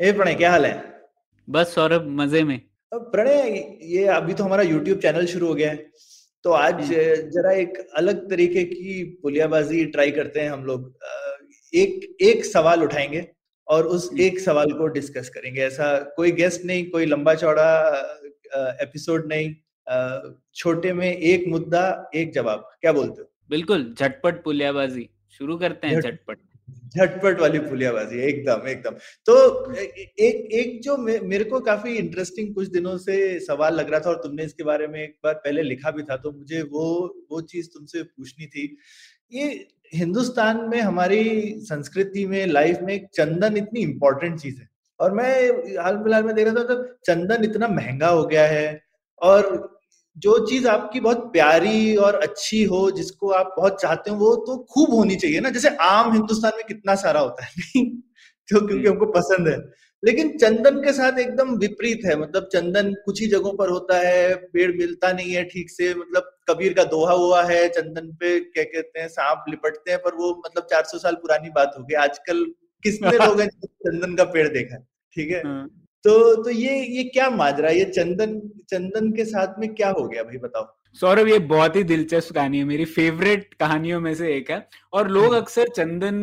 ए प्रणय क्या हाल है? बस सौरभ मज़े में। अब प्रणय ये अभी तो हमारा यूट्यूब चैनल शुरू हो गया है तो आज जरा एक अलग तरीके की पुलियाबाजी ट्राई करते हैं हम लोग। एक एक सवाल उठाएँगे और उस एक सवाल को डिस्कस करेंगे। ऐसा कोई गेस्ट नहीं कोई लंबा चौड़ा एपिसोड नहीं। छोटे में एक मुद्दा एक जवाब। क्या बोलते हो? बिल्कुल झटपट पुलियाबाजी। शुरू करते हैं झटपट। झटपट वाली पुलियाबाजी, एकदम एकदम। तो एक एक जो मेरे को काफ़ी इंटरेस्टिंग कुछ दिनों से सवाल लग रहा था और तुमने इसके बारे में एक बार पहले लिखा भी था तो मुझे वो वो चीज़ तुमसे पूछनी थी। ये हिंदुस्तान में हमारी संस्कृति में लाइफ में चंदन इतनी इंपॉर्टेंट चीज़ है। और मैं हाल फ़िलहाल में देख रहा था तो चंदन इतना महँगा हो गया है और जो चीज़ आपकी बहुत प्यारी और अच्छी हो जिसको आप बहुत चाहते हो वो तो खूब होनी चाहिए ना। जैसे आम हिंदुस्तान में कितना सारा होता है नहीं? तो क्योंकि हमको पसंद है। लेकिन चंदन के साथ एकदम विपरीत है। मतलब चंदन कुछ ही जगहों पर होता है पेड़ मिलता नहीं है ठीक से। मतलब कबीर का दोहा हुआ है चंदन पे क्या कहते हैं सांप लिपटते हैं पर वो मतलब 400 साल पुरानी बात हो गई आजकल किसने लोग हैं चंदन का पेड़ देखा है ठीक है? हाँ। तो तो ये ये क्या माजरा? ये चंदन चंदन के साथ में क्या हो गया? भाई बताओ। सौरभ ये बहुत ही दिलचस्प कहानी है। मेरी फेवरेट कहानियों में से एक है। और लोग हम्म। अक्सर चंदन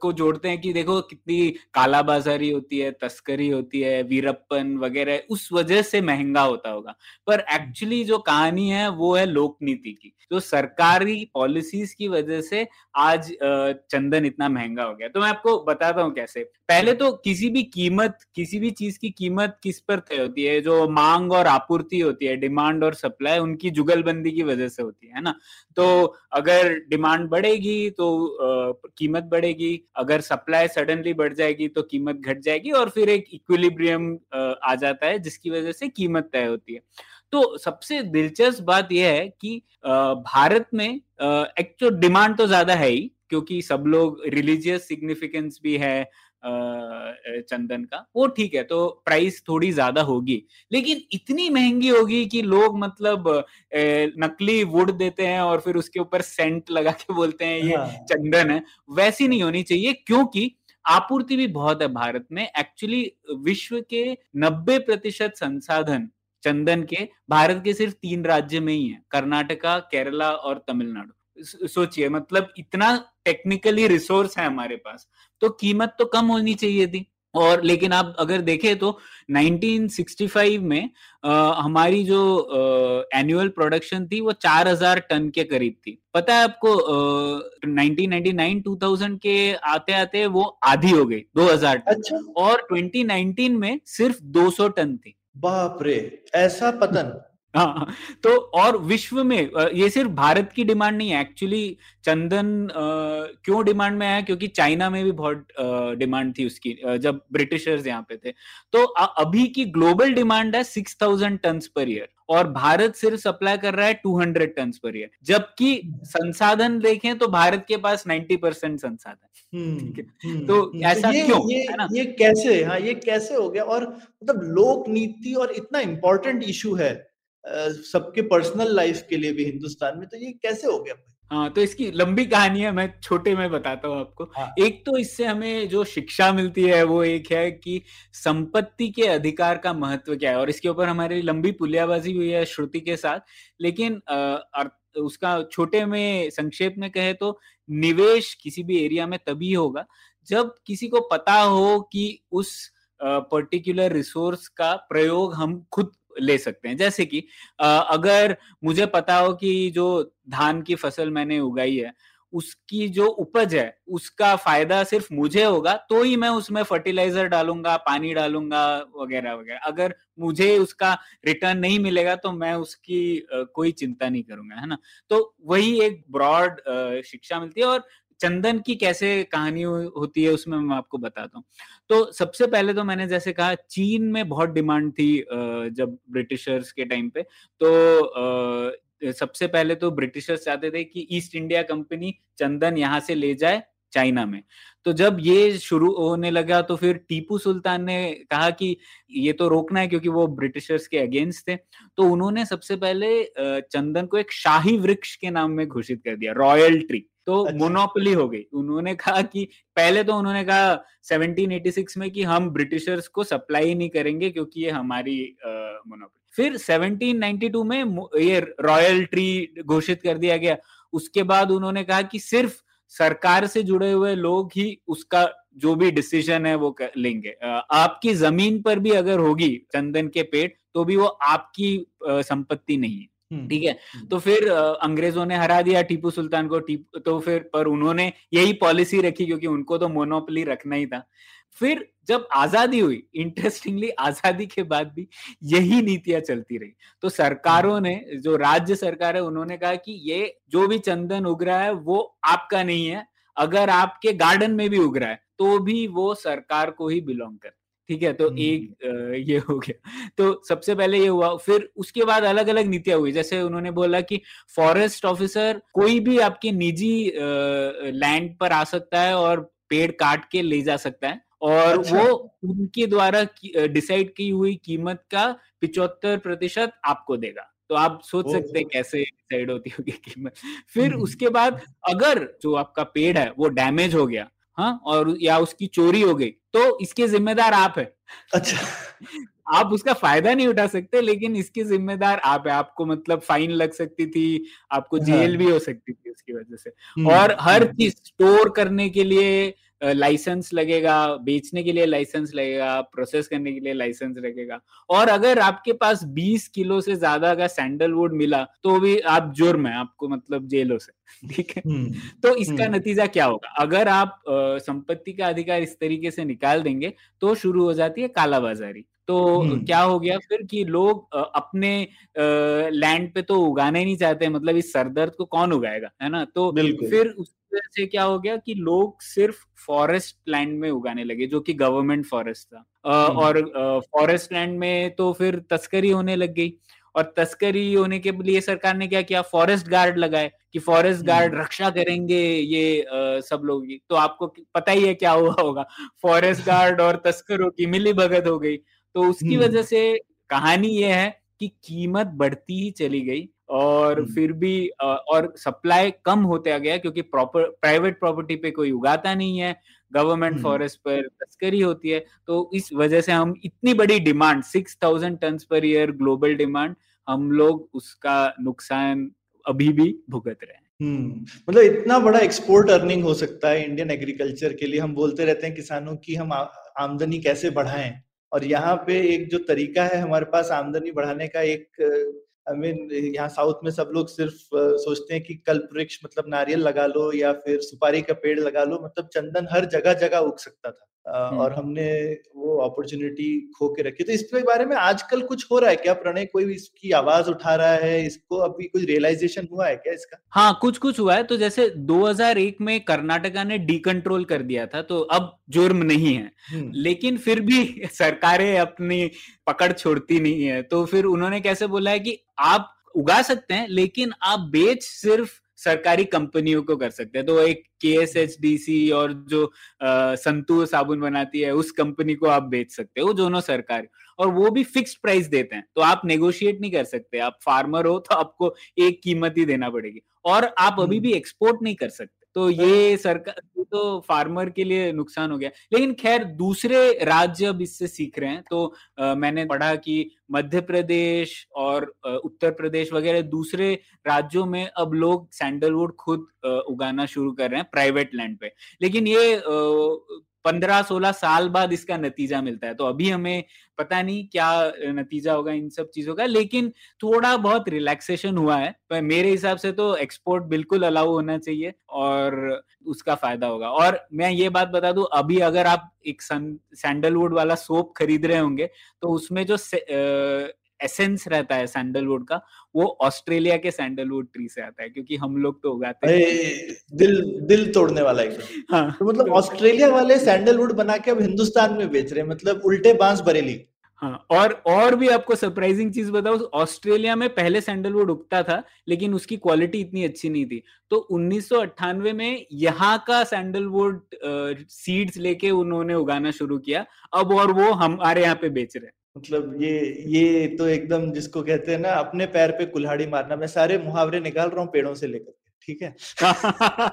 को जोड़ते हैं कि देखो कितनी कालाबाजारी होती है तस्करी होती है वीरप्पन वगैरह उस वजह से महँगा होता होगा। पर एक्चुअली जो कहानी है वो है लोक नीति की। जो सरकारी पॉलिसीज़ की वजह से आज चंदन इतना महँगा हो गया। तो मैं आपको बताता हूँ कैसे। पहले तो किसी भी कीमत किसी भी चीज़ की कीमत किस पर तय होती है? जो मांग और आपूर्ति होती है डिमांड और सप्लाई उनकी जुगलबंदी की वजह से होती है ना? तो अगर डिमांड बढ़ेगी तो अ, कीमत बढ़ेगी अगर सप्लाई सडनली बढ़ जाएगी तो कीमत घट जाएगी और फिर एक इक्विलिब्रियम आ जाता है जिसकी वजह से कीमत तय होती है। तो सबसे दिलचस्प बात यह है कि भारत में एक तो डिमांड तो ज़्यादा है ही क्योंकि सब लोग रिलीजियस सिग्निफिकेंस भी है चंदन का वो ठीक है तो प्राइस थोड़ी ज़्यादा होगी लेकिन इतनी महँगी होगी कि लोग मतलब नकली वुड देते हैं और फिर उसके ऊपर सेंट लगा के बोलते हैं ये हाँ, चंदन है। वैसी नहीं होनी चाहिए क्योंकि आपूर्ति भी बहुत है भारत में। एक्चुअली विश्व के 90 प्रतिशत संसाधन चंदन के भारत के सिर्फ़ तीन राज्य में ही है कर्नाटका केरला और तमिलनाडु। सोचिए मतलब इतना टेक्निकली रिसोर्स है हमारे पास तो कीमत तो कम होनी चाहिए थी। और लेकिन आप अगर देखें तो 1965 में अ, हमारी जो एनुअल प्रोडक्शन थी वो 4000 टन के करीब थी। पता है आपको अ, 1999 2000 के आते आते वो आधी हो गई 2000 टन। अच्छा। और 2019 में सिर्फ़ 200 टन थी। बाप रे ऐसा पतन। हाँ तो और विश्व में ये सिर्फ़ भारत की डिमांड नहीं है एक्चुअली चंदन क्यों डिमांड में आया? क्योंकि चाइना में भी बहुत डिमांड थी उसकी जब ब्रिटिशर्स यहाँ पे थे। तो अभी की ग्लोबल डिमांड है six thousand ton per year और भारत सिर्फ़ सप्लाई कर रहा है two hundred ton per year. जबकि संसाधन देखें तो भारत के पास नाइन्टी परसेंट संसाधन। हम्म, ठीक है। हम्म, तो हम्म, ऐसा ये, क्यों, ये है ना? ये कैसे हाँ ये कैसे हो गया? और मतलब लोक नीति और इतना इम्पोर्टेंट इशू है सबके पर्सनल लाइफ के लिए भी हिंदुस्तान में तो ये कैसे हो गया? हाँ तो इसकी लंबी कहानी है मैं छोटे में बताता हूँ आपको। हाँ। एक तो इससे हमें जो शिक्षा मिलती है वो एक है कि संपत्ति के अधिकार का महत्व क्या है और इसके ऊपर हमारी लंबी पुलियाबाजी हुई है श्रुति के साथ। लेकिन अर्थ- उसका छोटे में संक्षेप में कहे तो निवेश किसी भी एरिया में तभी होगा जब किसी को पता हो कि उस पर्टिकुलर रिसोर्स का प्रयोग हम खुद ले सकते हैं। जैसे कि अगर मुझे पता हो कि जो धान की फ़सल मैंने उगाई है, उसकी जो उपज है, उसका फ़ायदा सिर्फ़ मुझे होगा तो ही मैं उसमें फर्टिलाइज़र डालूँगा, पानी डालूँगा, वगैरह वगैरह। अगर मुझे उसका रिटर्न नहीं मिलेगा तो मैं उसकी कोई चिंता नहीं करूँगा, है ना? तो वही एक ब्रॉड शिक्षा मिलती है और चंदन की कैसे कहानी होती है उसमें मैं आपको बताता हूँ। तो सबसे पहले तो मैंने जैसे कहा, चीन में बहुत डिमांड थी जब ब्रिटिशर्स के टाइम पे। तो सबसे पहले तो ब्रिटिशर्स चाहते थे कि ईस्ट इंडिया कंपनी चंदन यहाँ से ले जाए चाइना में। तो जब ये शुरू होने लगा तो फिर टीपू सुल्तान ने कहा कि ये तो रोकना है क्योंकि वो ब्रिटिशर्स के अगेंस्ट थे। तो उन्होंने सबसे पहले चंदन को एक शाही वृक्ष के नाम में घोषित कर दिया रॉयल ट्री तो अच्छा। मोनोपोली हो गई। उन्होंने कहा कि पहले तो उन्होंने कहा 1786 में कि हम ब्रिटिशर्स को सप्लाई नहीं करेंगे क्योंकि ये हमारी मोनोपोली फिर 1792 में ये रॉयल ट्री घोषित कर दिया गया। उसके बाद उन्होंने कहा कि सिर्फ़ सरकार से जुड़े हुए लोग ही उसका जो भी डिसीज़न है वो कर लेंगे। आपकी ज़मीन पर भी अगर होगी चंदन के पेड़ तो भी वो आपकी संपत्ति नहीं है। ठीक है? हम्म। तो फिर अंग्रेज़ों ने हरा दिया टीपू सुल्तान को टीपू तो फिर पर उन्होंने यही पॉलिसी रखी क्योंकि उनको तो मोनोपली रखना ही था। फिर जब आज़ादी हुई इंटरेस्टिंगली आज़ादी के बाद भी यही नीतियाँ चलती रही। तो सरकारों हम्म। ने जो राज्य सरकार है उन्होंने कहा कि ये जो भी चंदन उग रहा है वो आपका नहीं है। अगर आपके गार्डन में भी उग रहा है तो भी वो सरकार को ही बिलोंग कर ठीक है तो। एक ये हो गया तो सबसे पहले ये हुआ फिर उसके बाद अलग अलग नीतियाँ हुई जैसे उन्होंने बोला कि फॉरेस्ट ऑफिसर कोई भी आपके निजी लैंड पर आ सकता है और पेड़ काट के ले जा सकता है और अच्छा। वो उनके द्वारा डिसाइड की हुई कीमत का पिचहत्तर प्रतिशत आपको देगा तो आप सोच सकते हैं कैसे डिसाइड होती होगी कीमत फिर। उसके बाद अगर जो आपका पेड़ है वो डैमेज हो गया हाँ और या उसकी चोरी हो गई तो इसके जिम्मेदार आप है अच्छा आप उसका फ़ायदा नहीं उठा सकते लेकिन इसके जिम्मेदार आप है आपको मतलब फाइन लग सकती थी आपको जेल हाँ। भी हो सकती थी उसकी वजह से हम्म, और हर हम्म। चीज़ स्टोर करने के लिए लाइसेंस लगेगा बेचने के लिए लाइसेंस लगेगा प्रोसेस करने के लिए लाइसेंस लगेगा। और अगर आपके पास 20 किलो से ज़्यादा का सैंडलवुड मिला तो भी आप जुर्म है आपको मतलब जेलों से ठीक है? हम्म, तो इसका हम्म। नतीजा क्या होगा? अगर आप संपत्ति का अधिकार इस तरीके से निकाल देंगे तो शुरू हो जाती है कालाबाजारी। तो हम्म। क्या हो गया फिर कि लोग अपने लैंड पे तो उगाना ही नहीं चाहते मतलब इस सरदर्द को कौन उगाएगा है ना? तो फिर उस वजह से क्या हो गया कि लोग सिर्फ़ फॉरेस्ट लैंड में उगाने लगे जो कि गवर्नमेंट फॉरेस्ट था। हम्म। और फॉरेस्ट लैंड में तो फिर तस्करी होने लग गई। और तस्करी होने के लिए सरकार ने क्या किया? फॉरेस्ट गार्ड लगाए कि फॉरेस्ट गार्ड हम्म। रक्षा करेंगे ये आ, सब लोग तो आपको पता ही है क्या हुआ होगा? फॉरेस्ट गार्ड और तस्करों की मिली भगत हो गई। तो उसकी हम्म। वजह से कहानी ये है कि कीमत बढ़ती ही चली गई और फिर भी और सप्लाई कम होते आ गया क्योंकि प्रॉपर प्राइवेट प्रॉपर्टी पे कोई उगाता नहीं है गवर्नमेंट फॉरेस्ट पर तस्करी होती है। तो इस वजह से हम इतनी बड़ी demand six thousand ton per year global demand हम लोग उसका नुकसान अभी भी भुगत रहे हैं। हम्म मतलब इतना बड़ा एक्सपोर्ट अर्निंग हो सकता है इंडियन एग्रीकल्चर के लिए। हम बोलते रहते हैं किसानों की हम आमदनी कैसे बढ़ाएँ? और यहाँ पे एक जो तरीका है हमारे पास आमदनी बढ़ाने का एक आई मीन यहाँ साउथ में सब लोग सिर्फ़ सोचते हैं कि कल्प वृक्ष मतलब नारियल लगा लो या फिर सुपारी का पेड़ लगा लो मतलब चंदन हर जगह जगह उग सकता था। और हमने वो अपॉर्चुनिटी खो के रखी। तो इसके बारे में आजकल कुछ हो रहा है क्या? प्रणय कोई इसकी आवाज़ उठा रहा है? इसको अभी कुछ रियलाइजेशन हुआ है क्या इसका? हाँ कुछ कुछ हुआ है। तो जैसे 2001 में कर्नाटका ने डीकंट्रोल कर दिया था तो अब जुर्म नहीं है। लेकिन फिर भी सरकारें अपनी पकड़ छोड़ती नहीं है। तो फिर उन्होंने कैसे बोला है कि आप उगा सकते हैं लेकिन आप बेच सिर्फ़ सरकारी कंपनियों को कर सकते हैं। तो एक के एस एच डी सी और जो संतूर साबुन बनाती है उस कंपनी को आप बेच सकते हो दोनों सरकार। और वो भी फिक्स प्राइस देते हैं। तो आप नेगोशिएट नहीं कर सकते। आप फार्मर हो तो आपको एक कीमत ही देना पड़ेगी। और आप अभी भी एक्सपोर्ट नहीं कर सकते। तो ये सरकार तो फार्मर के लिए नुकसान हो गया। लेकिन खैर दूसरे राज्य अब इससे सीख रहे हैं। तो आ, मैंने पढ़ा कि मध्य प्रदेश और आ, उत्तर प्रदेश वगैरह दूसरे राज्यों में अब लोग सैंडलवुड खुद आ, उगाना शुरू कर रहे हैं प्राइवेट लैंड पे। लेकिन ये पंद्रह सोलह साल बाद इसका नतीजा मिलता है। तो अभी हमें पता नहीं क्या नतीजा होगा इन सब चीज़ों का, लेकिन थोड़ा बहुत रिलैक्सेशन हुआ है। पर मेरे हिसाब से तो एक्सपोर्ट बिल्कुल अलाउ होना चाहिए और उसका फ़ायदा होगा। और मैं ये बात बता दूँ, अभी अगर आप एक सैंडलवुड वाला सोप खरीद रहे होंगे तो उसमें जो एसेंस रहता है सैंडलवुड का वो ऑस्ट्रेलिया के सैंडलवुड ट्री से आता है क्योंकि हम लोग तो उगाते हैं। दिल दिल तोड़ने वाला है हाँ, तो मतलब ऑस्ट्रेलिया वाले सैंडलवुड बना के अब हिंदुस्तान में बेच रहे हैं मतलब उल्टे बाँस बरेली। हाँ और और भी आपको सरप्राइजिंग चीज़ बताओ ऑस्ट्रेलिया में पहले सैंडलवुड उगता था लेकिन उसकी क्वालिटी इतनी अच्छी नहीं थी। तो उन्नीस सौ अट्ठानवे में यहाँ का सैंडलवुड सीड्स लेके उन्होंने उगाना शुरू किया अब और वो हमारे यहाँ पे बेच रहे हैं। मतलब ये ये तो एकदम जिसको कहते हैं ना अपने पैर पे कुल्हाड़ी मारना मैं सारे मुहावरे निकाल रहा हूँ पेड़ों से लेकर ठीक है?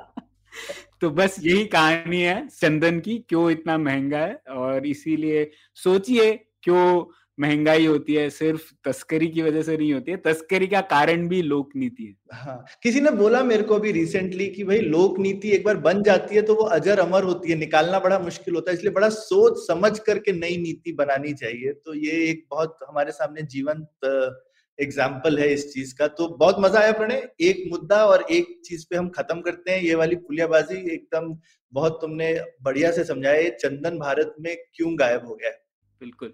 तो बस यही कहानी है चंदन की क्यों इतना महँगा है? और इसीलिए सोचिए क्यों महँगाई होती है? सिर्फ़ तस्करी की वजह से नहीं होती है? तस्करी का कारण भी लोक नीति है। हाँ किसी ने बोला मेरे को अभी रिसेंटली कि भाई लोक नीति एक बार बन जाती है तो वो अजर अमर होती है। निकालना बड़ा मुश्किल होता है इसलिए बड़ा सोच समझ करके नई नीति बनानी चाहिए। तो ये एक बहुत हमारे सामने जीवंत एग्ज़ाम्पल है इस चीज़ का। तो बहुत मज़ा आया प्रणय। एक मुद्दा और एक चीज़ पे हम खत्म करते हैं। ये वाली पुलियाबाजी एकदम बहुत तुमने बढ़िया से समझाया चंदन भारत में क्यों गायब हो गया है? बिल्कुल।